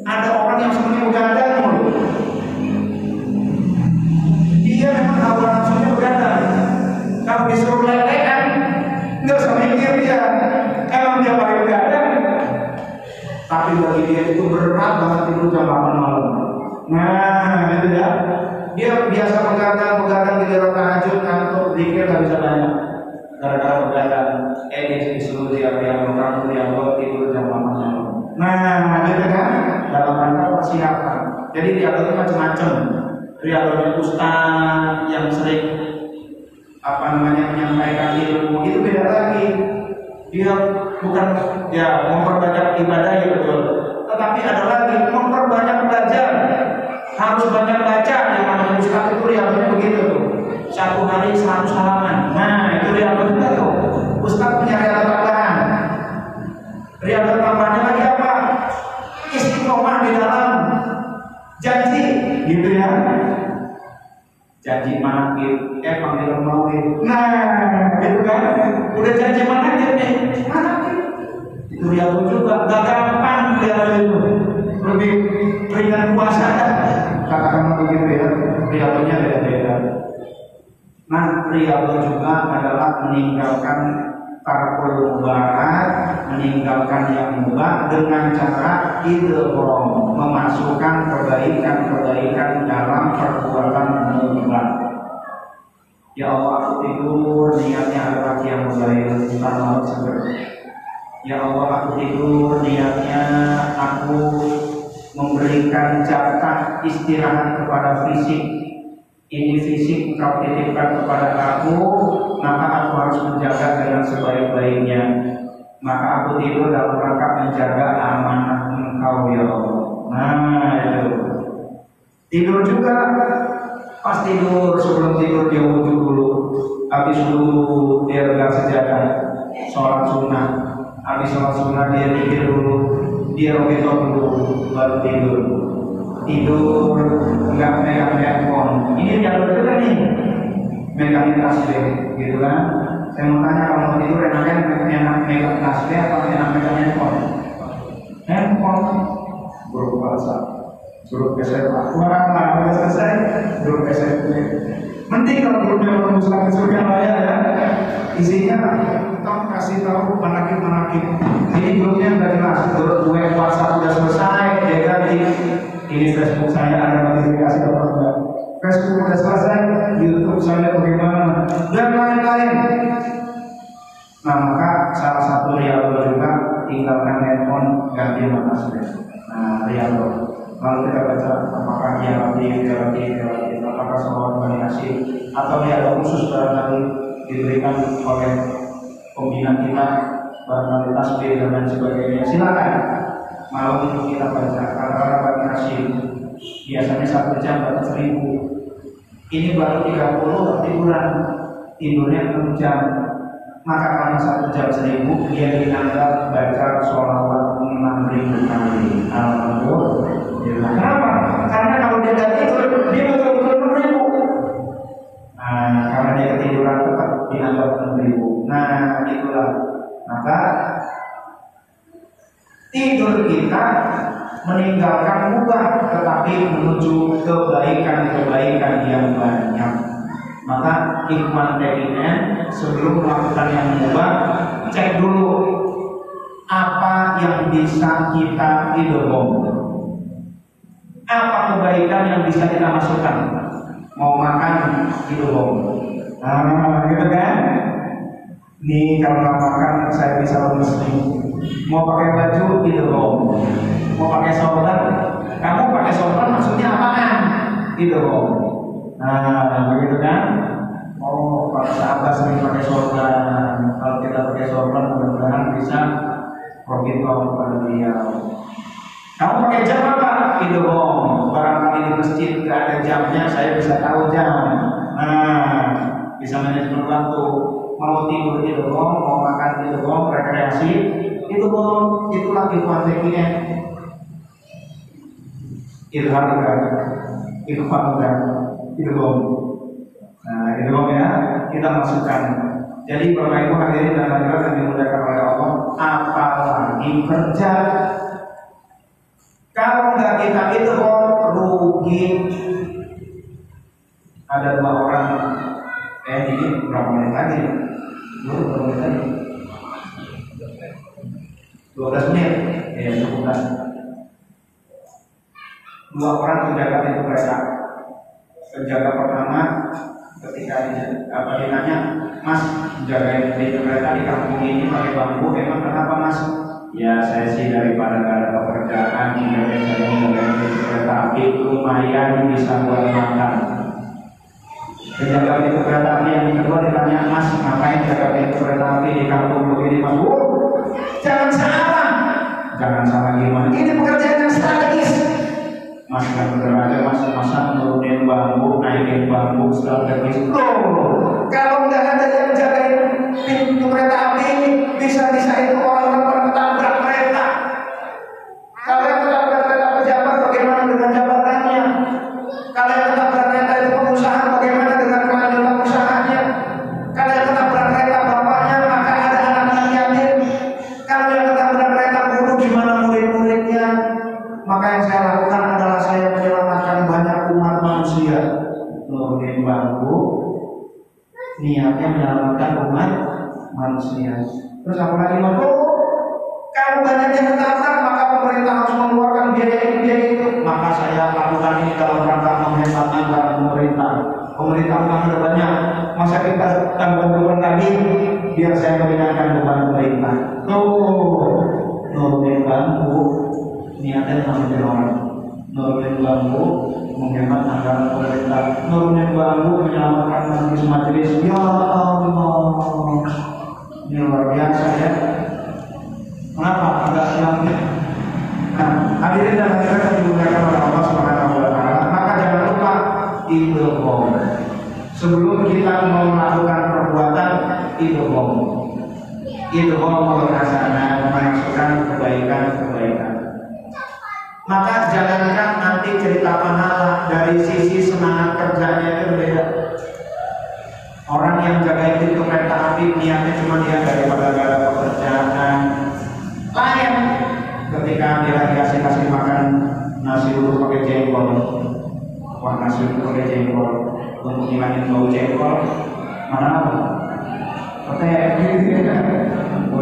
Ada orang yang sebenarnya begadang mulu. Dia memang awal nafsunya begadang. Kalau disuruh lelehan, nggak usah mikir dia. Emang dia paling begadang. Tapi bagi dia itu berat banget tidur jam 8 malam. Nah, itu ya. Dia biasa begadang, begadang di dalam tahajud, ngantuk, zikir nggak bisa banyak. Gara-gara begadang, eh dia disuruh dia yang orang yang tidur jam 8 malam. Nah, itu kan dalam rangka persiapan. Jadi dia itu macam-macam. Riadonya ustaz yang sering apa namanya menyampaikan ilmu itu beda lagi. Dia bukan ya memperbanyak ibadah ya betul, tetapi ada lagi memperbanyak belajar harus banyak baca yang Tidur niatnya aku memberikan jatah istirahat kepada fisik. Ini fisik kau titipkan kepada aku maka aku harus menjaga dengan sebaik-baiknya. Maka aku tidur dalam rangka menjaga amanah engkau ya Allah. Nah itu tidur juga. Pas tidur sebelum tidur dia wudhu dulu. Habis wudhu dia pegang sejadah sholat sunnah habis sholat sunnah dia tidur dulu dia robeto dulu baru tidur. Tidur enggak megang handphone ini jalur juga nih. Megang tasbih gitu kan? Saya mau tanya kalau tidur enaknya enak megang tasbih atau enak megang handphone? Handphone. Berupa Suruh ke SMA. Orang lah udah selesai, ke SMP. Mending kalau grupnya menembus langit surga raya ya. Isinya kamu kasih tahu manakib manakib. Ini grupnya udah jelas. Grup gue WhatsApp udah selesai, dia ganti. Ini Facebook saya ada notifikasi atau enggak. Facebook udah selesai, YouTube saya bagaimana dan lain-lain. Nah maka salah satu riado juga tinggalkan handphone ganti nama password. Nah riado. Lalu kita baca apakah dia roti, dia roti, dia roti, apakah salawat variasi atau riado khusus barangkali diberikan oleh pembina kita barangkali tasbih dan lain sebagainya. Silakan. Mau untuk kita baca kata-kata variasi biasanya satu jam atau seribu. Ini baru 30 tiduran. Tidurnya 6 jam. Maka karena satu jam seribu dia dianggap baca sholawat enam ribu kali. Alhamdulillah. Kenapa? Karena kalau dia tidur dia betul-betul enam ribu. Nah karena dia ketiduran dianggap ribu nah itulah maka tidur kita meninggalkan mubah tetapi menuju kebaikan-kebaikan yang banyak. Maka ikhwan TIN sebelum melakukan yang mubah cek dulu apa yang bisa kita idom. Apa kebaikan yang bisa kita masukkan? Mau makan idom. Nah, gitu kan? Nih kalau nggak makan saya bisa lemes nih. Mau pakai baju idom mau pakai sorban, kamu pakai sorban maksudnya apaan? Gitu loh. Nah, begitu kan? Oh, para sahabat sering pakai sorban. Kalau kita pakai sorban, mudah-mudahan bisa profit kepada beliau. Kamu pakai jam apa? Gitu loh. Barangkali di masjid nggak ada jamnya, saya bisa tahu jam. Nah, bisa manajemen waktu. Mau tidur loh, mau makan loh, rekreasi itu loh, itulah ilmu TKN ilham kan ikhwan kan idgham nah idgham ya kita masukkan jadi Bapak Ibu hadirin dan hadirat yang dimuliakan oleh Allah apalagi kerja? Kalau nggak kita idgham rugi. Ada dua orang eh ini berapa menit lagi dulu berapa menit lagi 12 menit ya cukup kan dua orang penjaga pintu kereta. Penjaga pertama ketika apa ditanya, Mas menjaga pintu kereta di kampung ini pakai bambu, emang kenapa Mas? Ya saya sih daripada gak ada pekerjaan menjaga saya pintu kereta api lumayan bisa buat makan. Penjaga pintu kereta api yang kedua ditanya, Mas ngapain jaga pintu kereta api di kampung begini Mas? Oh, jangan salah, jangan salah gimana? Ini pekerjaan yang strategis mas nggak bener aja mas masa nurunin bambu naikin bambu strategis loh kalau nggak ada yang jagain pintu kereta api ini bisa bisa itu orang-orang ketabrak menyelamatkan majelis majelis ya Allah ini luar biasa ya kenapa agak siang nah hadirin dan hadirat yang dimuliakan oleh Allah Subhanahu wa taala maka jangan lupa idgham sebelum kita mau melakukan perbuatan idgham idgham hasanah memasukkan kebaikan-kebaikan maka jangankan nanti cerita pahala dari sisi semangat kerjanya itu berbeda. Orang yang jaga pintu kereta api niatnya cuma dia daripada gak ada pekerjaan lain ketika dia dikasih kasih makan nasi uduk pakai jengkol nasi pakai jengkol untuk jengkol mana apa?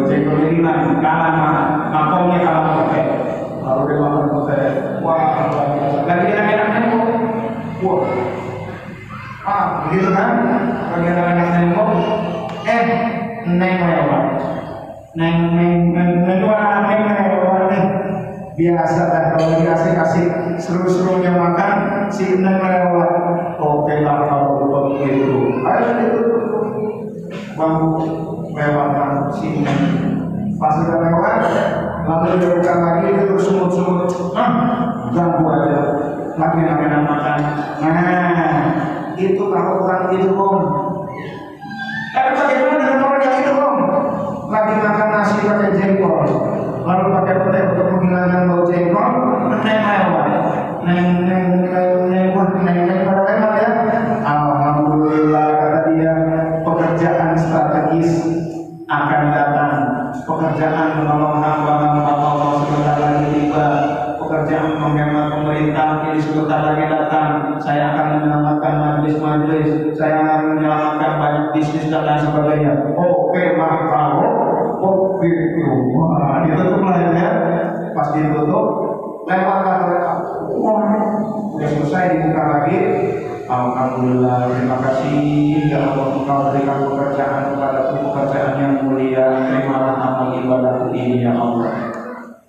Jengkol ini hilang kalah makomnya kalah sama pakai lalu dia makan pakai wah lagi enak-enaknya kok wah ah begitu kan lagi enak-enaknya kok eh neng lewat neng neng neng neng lewat neng lewat nih biasa dah kalau dikasih kasih seru-serunya makan si neng itu kalau orang itu om. Tapi bagaimana dengan orang yang itu om? Lagi makan nasi pakai jengkol. Lalu pakai petai untuk menghilangkan bau jengkol neng lewat neng neng neng neng neng neng pada lewat ya. Alhamdulillah kata dia pekerjaan strategis akan datang. Pekerjaan menolong hamba-hamba Allah sebentar lagi tiba. Pekerjaan menghemat pemerintah ini sebentar lagi datang dan sebagainya oke maka kalau gitu wah ditutup lah ya pas ditutup lewatlah mereka. Wah udah selesai dibuka lagi. Alhamdulillah, terima kasih. Ya Allah Engkau berikan pekerjaan kepada pekerjaan yang mulia. Terimalah amal ibadahku ini ya Allah.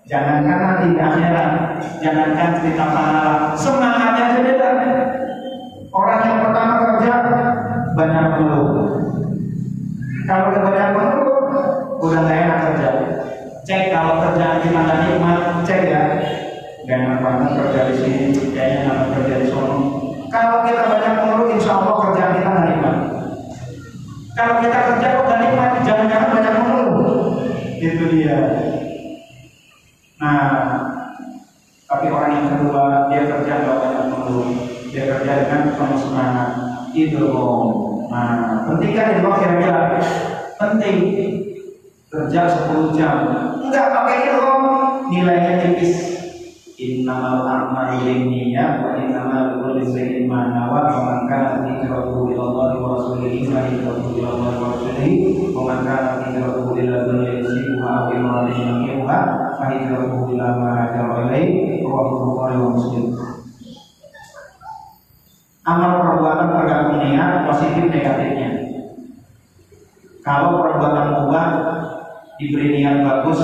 Jangankan nanti di akhirat, jangankan cerita pahala, semangatnya hijratuhu ila ma hajara ilaihi rawahu Bukhari wa Muslim. Amal perbuatan tergantung niat positif negatifnya. Kalau perbuatan mubah diberi niat bagus,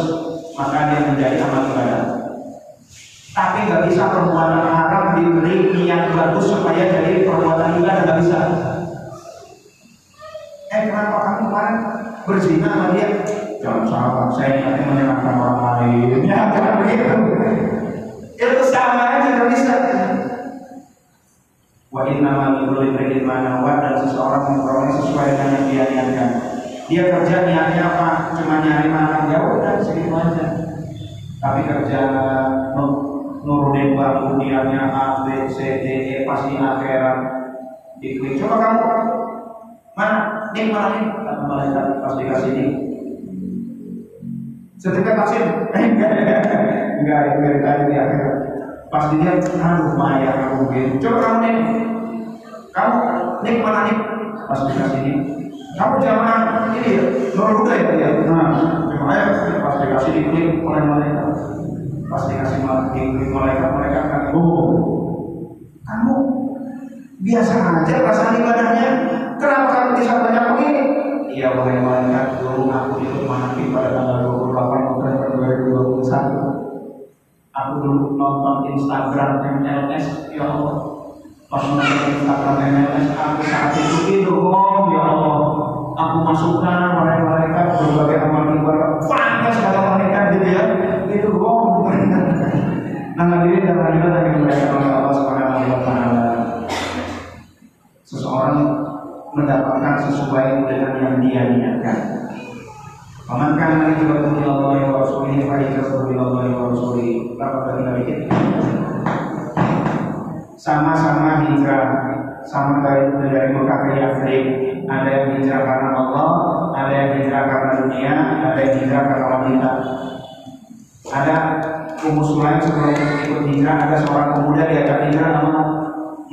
maka dia menjadi amal ibadah tapi nggak bisa perbuatan haram diberi niat bagus supaya jadi perbuatan ibadah nggak bisa. Eh kenapa kamu kemarin berzina sama dia? Jangan salah, saya niatnya menyenangkan orang lain. Ya jangan begitu. Itu sama aja nggak bisa. Wa inna ma likulli imrin ma nawa dan seseorang memperoleh sesuai dengan yang dia niatkan. Dia kerja niatnya apa? Cuma nyari makan ya udah segitu aja. Tapi kerja nurunin bangku niatnya A, B, C, D, E pasti akhirat diklik coba kamu mana nih mana nih kata malaikat pas dikasih nih sertifikat vaksin enggak enggak enggak tadi di akhirat pas dilihat aduh maya kamu gitu coba kamu nih kamu nih mana nih pas dikasih nih kamu jamaah ini ya? Nurul huda ya? Ya nah jamaah pas dikasih diklik oleh malaikat pas dikasih diklik malaikat malaikat kan oh kamu biasa aja perasaan ibadahnya. Kenapa kamu bisa banyak begini iya wahai malaikat dulu aku itu mati pada tanggal 28 November 2021 aku dulu nonton Instagram MLS ya Allah. Pas nonton Instagram MLS aku saat itu itu oh ya Allah. Aku masukkan wahai malaikat berbagai amal ibadah. Panas kata malaikat gitu ya itu oh nah hadirin dan hadirat yang dimuliakan oleh Allah Subhanahu wa taala. Seseorang mendapatkan sesuai dengan yang dia niatkan. Paman kan hijratuhu ila Allah wa rasulihi fa hijratuhu ila Allah wa rasulihi. Apa tadi dikit? Sama-sama hijrah, sama dari dari Mekah ke Yathrib. Ada yang hijrah karena Allah, ada yang hijrah karena dunia, ada yang hijrah karena wanita. Ada Ummu Sulaim sebelum ikut hijrah ada seorang pemuda diajak hijrah nama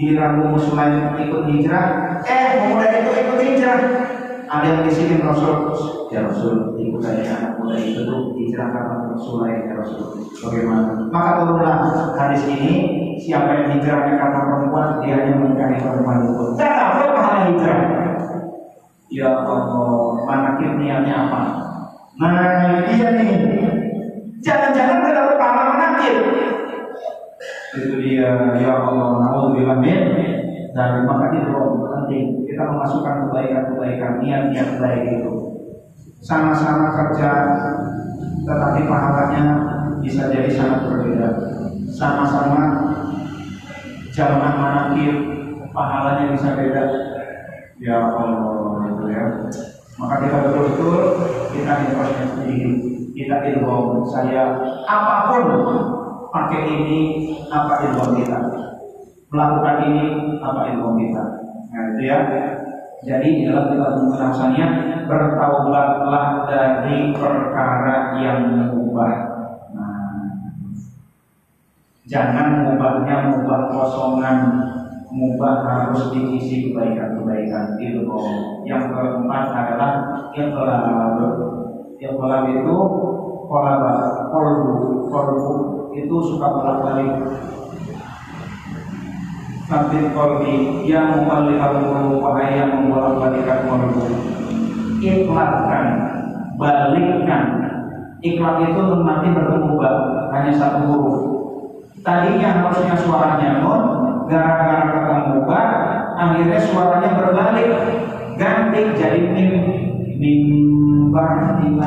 giliran Ummu Sulaim ikut hijrah, eh pemuda itu ikut hijrah. Ada yang di sini Rasul, ya Rasul, ikut saya anak muda itu tuh hijrah karena Sulaim ya Rasul. Bagaimana? Maka turunlah hadis ini, siapa yang hijrahnya karena perempuan, dia hanya menikahi perempuan itu. Dan apa pahala hijrah? Ya Allah, manakib niatnya apa? Nah, dia nih. Jangan-jangan tidak pahala manakib. Itu dia, ya Allah, naudzubillah min dan maka itu penting kita memasukkan kebaikan-kebaikan niat-niat baik itu. Sama-sama kerja tetapi pahalanya bisa jadi sangat berbeda. Sama-sama jalan manakib pahalanya bisa beda. Ya Allah itu ya. Maka kita betul-betul kita introspeksi kita ilmu saya apa pun pakai ini apa ilmu kita melakukan ini apa ilmu kita. Nah itu ya. Jadi dalam kita penjelasannya bertaubatlah dari perkara yang mubah. Nah, jangan mubahnya mubah kosongan, mubah harus diisi kebaikan-kebaikan ilmu. Yang keempat adalah ikhlas. Ikhlas itu kolaba, kolbu, kolbu itu suka bolak-balik Sabit kolbi yang mukallikal qulub wahai yang membolak-balikan kolbu. Ikhlaskan, balikkan. Ikhlas itu nanti bertemu hanya satu huruf. Tadinya harusnya suaranya nun, gara-gara ketemu ba, akhirnya suaranya berbalik, ganti jadi mim. Mim ba'di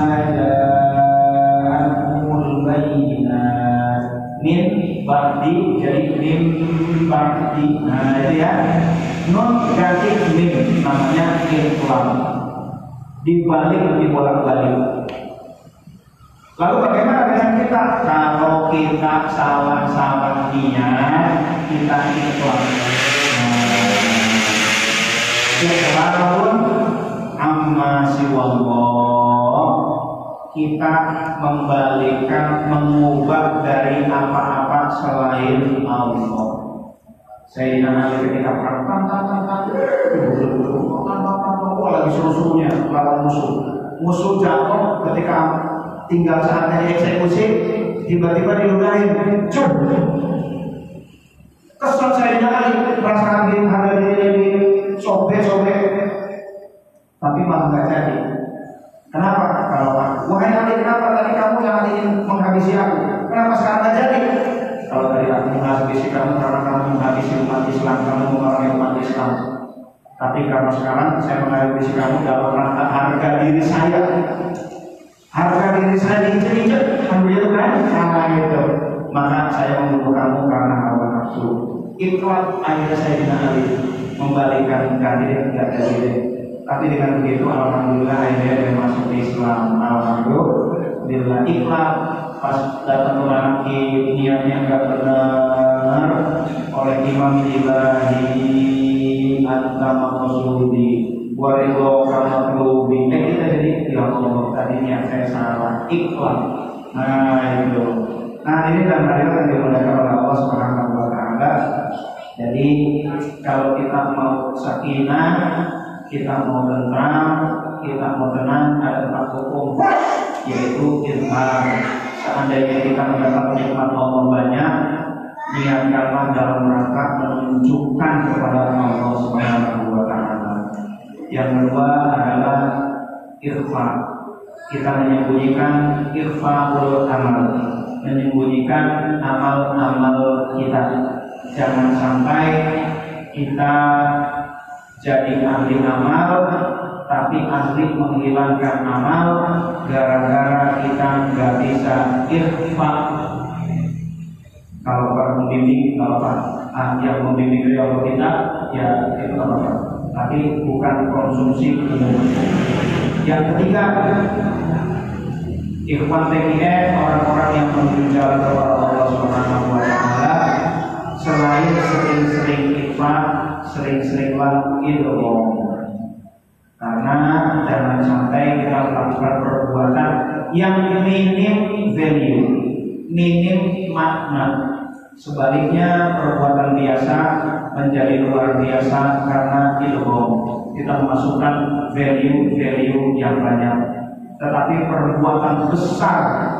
bayyinat. Min ba'di jadi mim ba'di. Nah, itu ya. Nun ganti mim namanya ikhlas. Dibalik dibolak-balik. Lalu bagaimana dengan kita? Kalau kita salah-salah niat, kita ikhlas. Ikhlasun amma siwallah kita membalikan, mengubah dari apa-apa selain Allah. Saya Ali ketika perang, tan tan tan tan, lagi suruh-suruhnya lawan musuh. Musuh jatuh ketika tinggal saatnya dieksekusi, tiba-tiba diludahin, cum. Kesel saya Ali perasaan diri harga diri ini sobek-sobek, tapi malah nggak jadi. Kenapa? Kalau wahai Ali, kenapa tadi kamu yang ingin menghabisi aku? Kenapa sekarang nggak jadi? Kalau tadi aku menghabisi kamu karena kamu menghabisi umat Islam, kamu memerangi umat Islam. Tapi karena sekarang saya menghabisi kamu dalam rangka harga diri saya. Harga diri saya diinjek-injek, kan begitu kan? Nah itu. Maka saya membunuh kamu karena hawa nafsu. Itulah akhirnya saya Ali membalikan tidak jadi. Tapi dengan begitu alhamdulillah akhirnya dia masuk di Islam. Alhamdulillah ikhlas. Pas datang ke lagi niatnya nggak benar oleh Imam Ilahi anta maksudi warido kama klubi eh kita jadi ya Allah tadi niat saya salah ikhlas. Nah itu. Nah ini hadirin yang dimuliakan oleh Allah Subhanahu wa taala. Jadi kalau kita mau sakinah kita mau tentram kita mau tenang ada empat hukum yaitu ilham seandainya kita mendapat nikmat Allah banyak niatkanlah dalam rangka menunjukkan kepada Allah Subhanahu wa taala. Yang kedua adalah ikhfa. Kita menyembunyikan ikhfaul amal, menyembunyikan amal-amal kita. Jangan sampai kita jadi ahli amal tapi ahli menghilangkan amal gara-gara kita nggak bisa ikhfa kalau orang membimbing kalau apa ah, yang membimbing beliau kita ya itu apa tapi bukan konsumsi. Yang ketiga ikhwan TKF orang-orang yang menuju jalan kepada Allah Subhanahu wa taala selain sering-sering ikhwan sering-seringlah ilmu karena jangan sampai kita melakukan perbuatan yang minim value, minim makna. Sebaliknya perbuatan biasa menjadi luar biasa karena ilmu kita memasukkan value-value yang banyak. Tetapi perbuatan besar